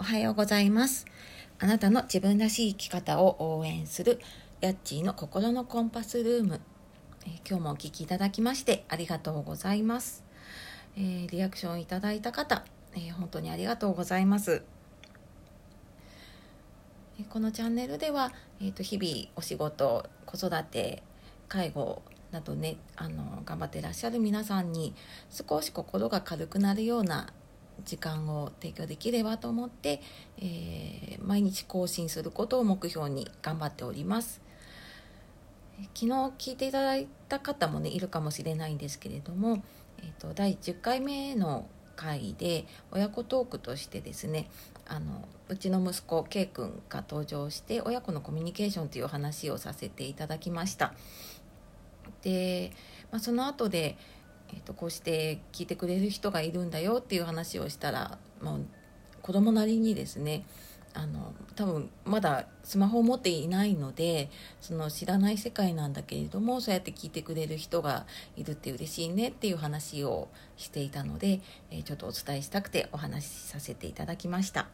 おはようございます。あなたの自分らしい生き方を応援するヤッチーの心のコンパスルーム、えー、今日もお聴きいただきましてありがとうございます、えー、リアクションいただいた方、えー、本当にありがとうございます。えこのチャンネルでは、えーと、日々お仕事子育て介護などねあの頑張ってらっしゃる皆さんに少し心が軽くなるような時間を提供できればと思って、えー、毎日更新することを目標に頑張っております。昨日聞いていただいた方もねいるかもしれないんですけれども、えーと、第10回目の回で親子トークとしてですねあのうちの息子 K 君が登場して親子のコミュニケーションという話をさせていただきました。で、まあ、その後でえーと、こうして聞いてくれる人がいるんだよっていう話をしたらもう子供なりにですねあの多分まだスマホを持っていないのでその知らない世界なんだけれどもそうやって聞いてくれる人がいるって嬉しいねっていう話をしていたので、えー、ちょっとお伝えしたくてお話しさせていただきました。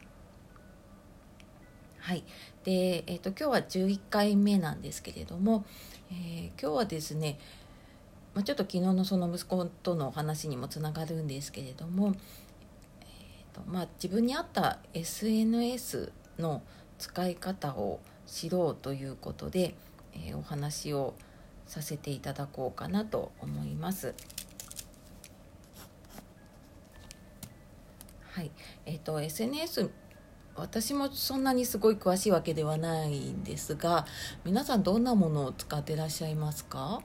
はいでえーと、今日は11回目なんですけれども、えー、今日はですねまあ、ちょっと昨日のその息子との話にもつながるんですけれども、えーとまあ、自分に合った SNS の使い方を知ろうということで、えー、お話をさせていただこうかなと思います。はいえーと、SNS 私もそんなにすごい詳しいわけではないんですが皆さんどんなものを使ってらっしゃいますか？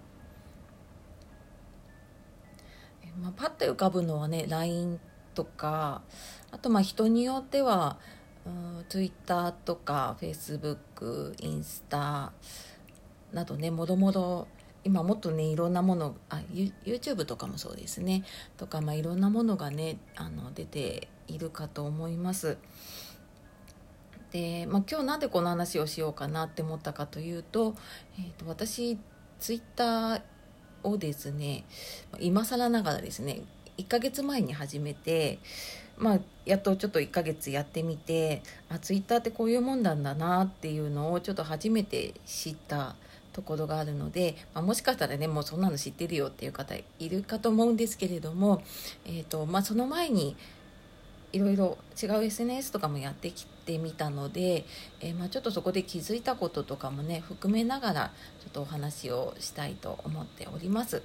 まあ、パッと浮かぶのはね LINE とかあとまあ人によってはうん Twitter とか Facebook インスタなどねもろもろ今もっとねいろんなものあ YouTube とかもそうですねとか、まあ、いろんなものがねあの出ているかと思います。で、まあ、今日なんでこの話をしようかなって思ったかというと,、えーと、と私ツイッターをですね今更ながらですね1ヶ月前に始めて、まあ、やっとちょっと1ヶ月やってみてあツイッターってこういうもんなんだなっていうのをちょっと初めて知ったところがあるので、まあ、もしかしたらねもうそんなの知ってるよっていう方いるかと思うんですけれども、えーとまあ、その前にいろいろ違う SNS とかもやってきてみたので、えー、まあ、ちょっとそこで気づいたこととかもね含めながらちょっとお話をしたいと思っております。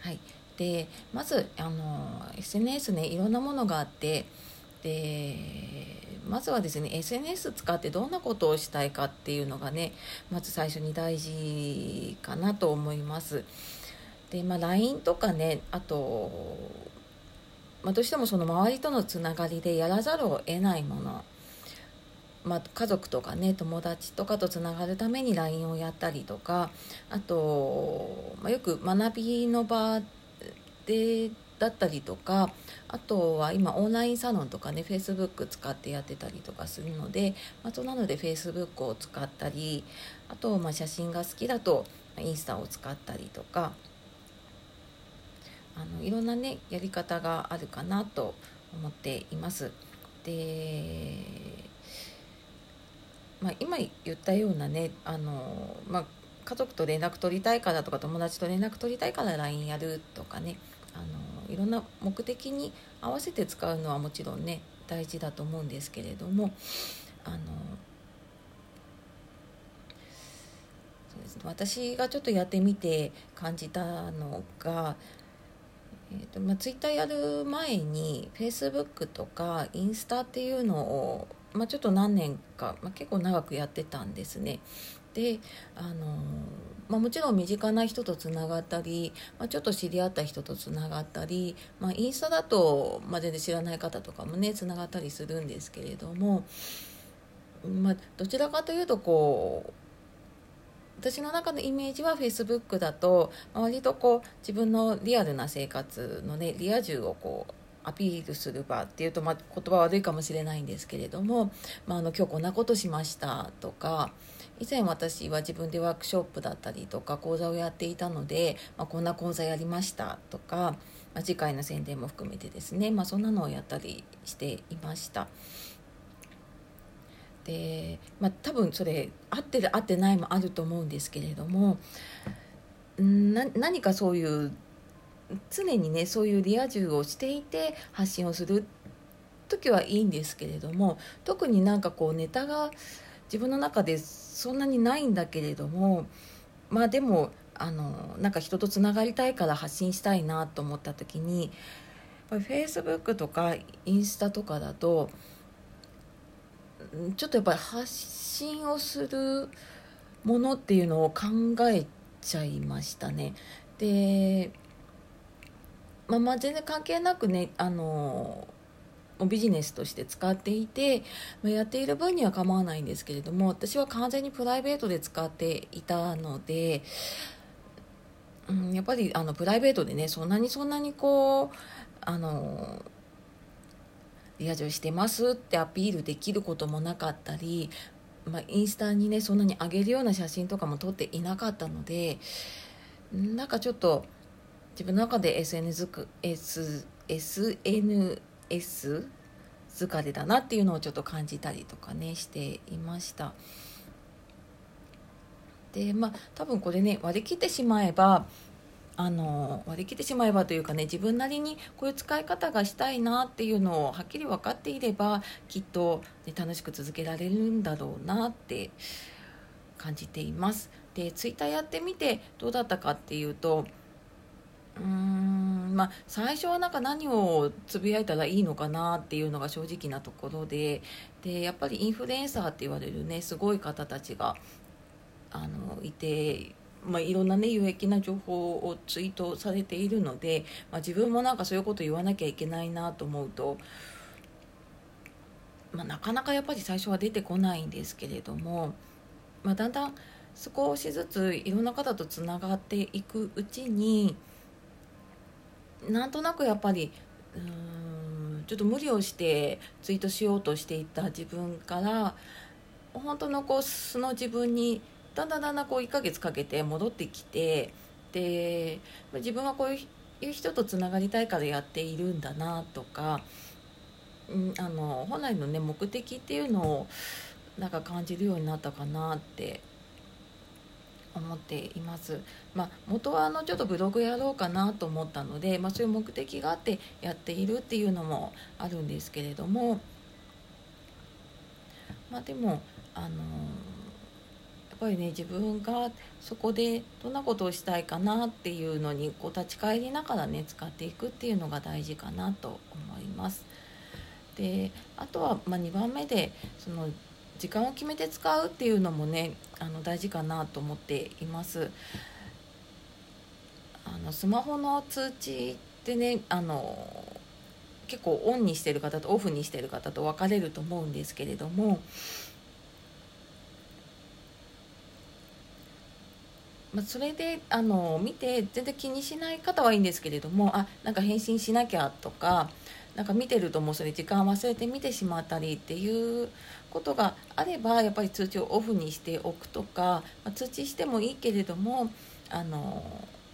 はい、でまずあの SNS ねいろんなものがあってでまずはですね SNS 使ってどんなことをしたいかっていうのがねまず最初に大事かなと思います。でまあ、LINE とかねあとまあ、どうしてもその周りとのつながりでやらざるを得ないもの、まあ、家族とかね友達とかとつながるために LINE をやったりとかあと、まあ、よく学びの場でだったりとかあとは今オンラインサロンとかね Facebook 使ってやってたりとかするので、まあ、そうなので Facebook を使ったりあとまあ写真が好きだとインスタを使ったりとかあのいろんなねやり方があるかなと思っています。で、まあ、今言ったようなねあの、まあ、家族と連絡取りたいからとか友達と連絡取りたいから LINE やるとかねあのいろんな目的に合わせて使うのはもちろんね大事だと思うんですけれどもあの私がちょっとやってみて感じたのがえーとまあ、ツイッターやる前にフェイスブックとかインスタっていうのを、まあ、ちょっと何年か、まあ、結構長くやってたんですね。であのまあ、もちろん身近な人とつながったり、まあ、ちょっと知り合った人とつながったり、まあ、インスタだと、まあ、全然知らない方とかもねつながったりするんですけれども、まあ、どちらかというとこう私の中のイメージは Facebook だと割とこう自分のリアルな生活のねリア充をこうアピールする場っていうと、まあ、言葉悪いかもしれないんですけれども、まあ、あの今日こんなことしましたとか以前私は自分でワークショップだったりとか講座をやっていたので、まあ、こんな講座やりましたとかまあ、次回の宣伝も含めてですね、まあ、そんなのをやったりしていました。で、まあ、多分それ合ってる合ってないもあると思うんですけれどもな何かそういう常にねそういうリア充をしていて発信をする時はいいんですけれども特になんかこうネタが自分の中でそんなにないんだけれどもまあでもあのなんか人とつながりたいから発信したいなと思った時にフェイスブックとかインスタとかだとちょっとやっぱり発信をするものっていうのを考えちゃいましたね。でまあ、まあ全然関係なくねあのビジネスとして使っていて、ま、やっている分には構わないんですけれども私は完全にプライベートで使っていたので、うん、やっぱりあのプライベートでねそんなにそんなにこうあのリア充してますってアピールできることもなかったり、まあ、インスタにねそんなに上げるような写真とかも撮っていなかったのでなんかちょっと自分の中で SNS, S SNS 疲れだなっていうのをちょっと感じたりとかねしていました。でまあ多分これね割り切ってしまえばあの割り切ってしまえばというかね自分なりにこういう使い方がしたいなっていうのをはっきり分かっていればきっと、ね、楽しく続けられるんだろうなって感じています。でツイッターやってみてどうだったかっていうとうーんまあ最初はなんか何をつぶやいたらいいのかなっていうのが正直なところででやっぱりインフルエンサーって言われるねすごい方たちがあのいてまあ、いろんなね有益な情報をツイートされているので、まあ、自分もなんかそういうこと言わなきゃいけないなと思うと、まあ、なかなかやっぱり最初は出てこないんですけれども、まあ、だんだん少しずついろんな方とつながっていくうちになんとなくやっぱりうんちょっと無理をしてツイートしようとしていた自分から本当のこう素の自分にだんだんだんだんこう1ヶ月かけて戻ってきてで自分はこういう人とつながりたいからやっているんだなとか、うん、あの本来のね目的っていうのをなんか感じるようになったかなって思っています。まあ、元はあのちょっとブログやろうかなと思ったので、まあ、そういう目的があってやっているっていうのもあるんですけれども、まあ、でもあのやっぱりね自分がそこでどんなことをしたいかなっていうのにこう立ち返りながらね使っていくっていうのが大事かなと思います。であとは、ま、2番目でその時間を決めて使うっていうのもねあの大事かなと思っています。あのスマホの通知ってねあの結構オンにしてる方とオフにしてる方と分かれると思うんですけれどもまあ、それであの見て全然気にしない方はいいんですけれどもあなんか返信しなきゃとかなんか見てるともうそれ時間忘れて見てしまったりっていうことがあればやっぱり通知をオフにしておくとか、まあ、通知してもいいけれどもあの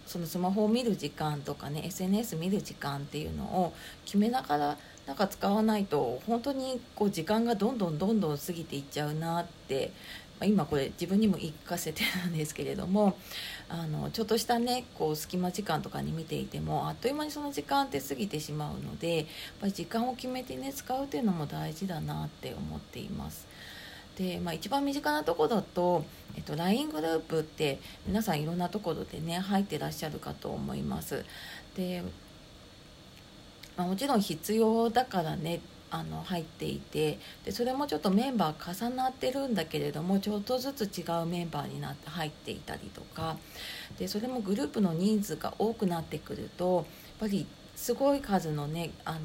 そのスマホを見る時間とかね SNS 見る時間っていうのを決めながらなんか使わないと本当にこう時間がどんどんどんどん過ぎていっちゃうなってま今これ自分にも言い聞かせてるんですけれどもあのちょっとしたねこう隙間時間とかに見ていてもあっという間にその時間って過ぎてしまうのでやっぱり時間を決めてね使うっていうのも大事だなって思っています。で、まあ、一番身近なところだと、えっと、LINE グループって皆さんいろんなところでね入ってらっしゃるかと思います。で、まあ、もちろん必要だからねあの入っていてでそれもちょっとメンバー重なってるんだけれどもちょっとずつ違うメンバーになって入っていたりとかでそれもグループの人数が多くなってくるとやっぱりすごい数のね、あの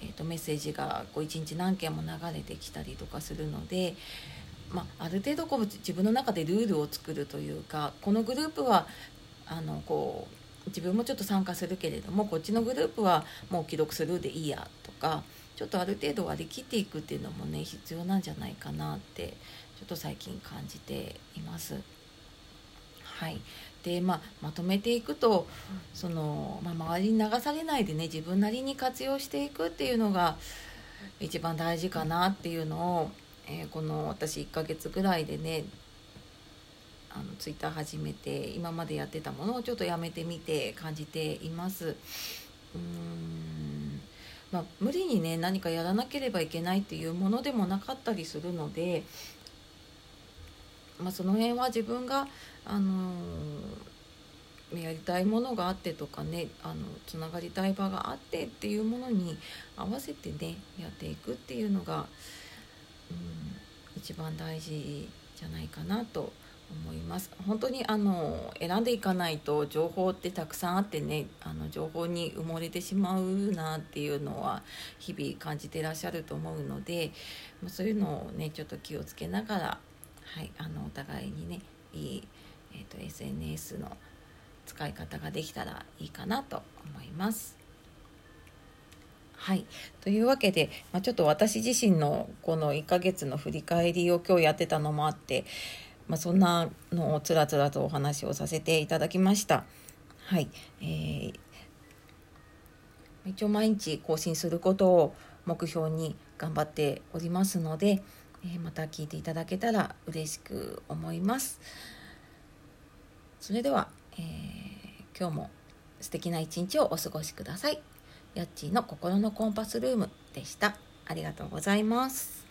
ー、えーと、メッセージがこう1日何件も流れてきたりとかするので。まあ、ある程度こう自分の中でルールを作るというかこのグループはあのこう自分もちょっと参加するけれどもこっちのグループはもう既読スルーでいいやとかちょっとある程度割り切っていくっていうのもね必要なんじゃないかなってちょっと最近感じています。はい、で、まあ、まとめていくとその、まあ、周りに流されないでね自分なりに活用していくっていうのが一番大事かなっていうのを、えー、この私1ヶ月ぐらいでねあのツイッター始めて今までやってたものをちょっとやめてみて感じています。うーんまあ、無理にね何かやらなければいけないっていうものでもなかったりするので、まあ、その辺は自分が、あのー、やりたいものがあってとかねあのつながりたい場があってっていうものに合わせてねやっていくっていうのが、うん、一番大事じゃないかなと思います本当にあの選んでいかないと情報ってたくさんあってねあの情報に埋もれてしまうなっていうのは日々感じてらっしゃると思うのでそういうのをねちょっと気をつけながら、はい、あのお互いにねいい、えーと、SNS の使い方ができたらいいかなと思います。はい。というわけで、まあ、ちょっと私自身のこの1ヶ月の振り返りを今日やってたのもあって、まあ、そんなのをつらつらとお話をさせていただきました。はい、えー、一応毎日更新することを目標に頑張っておりますので、えー、また聞いていただけたら嬉しく思います。それでは、えー、今日も素敵な一日をお過ごしください。やっちーの心のコンパスルームでした。ありがとうございます。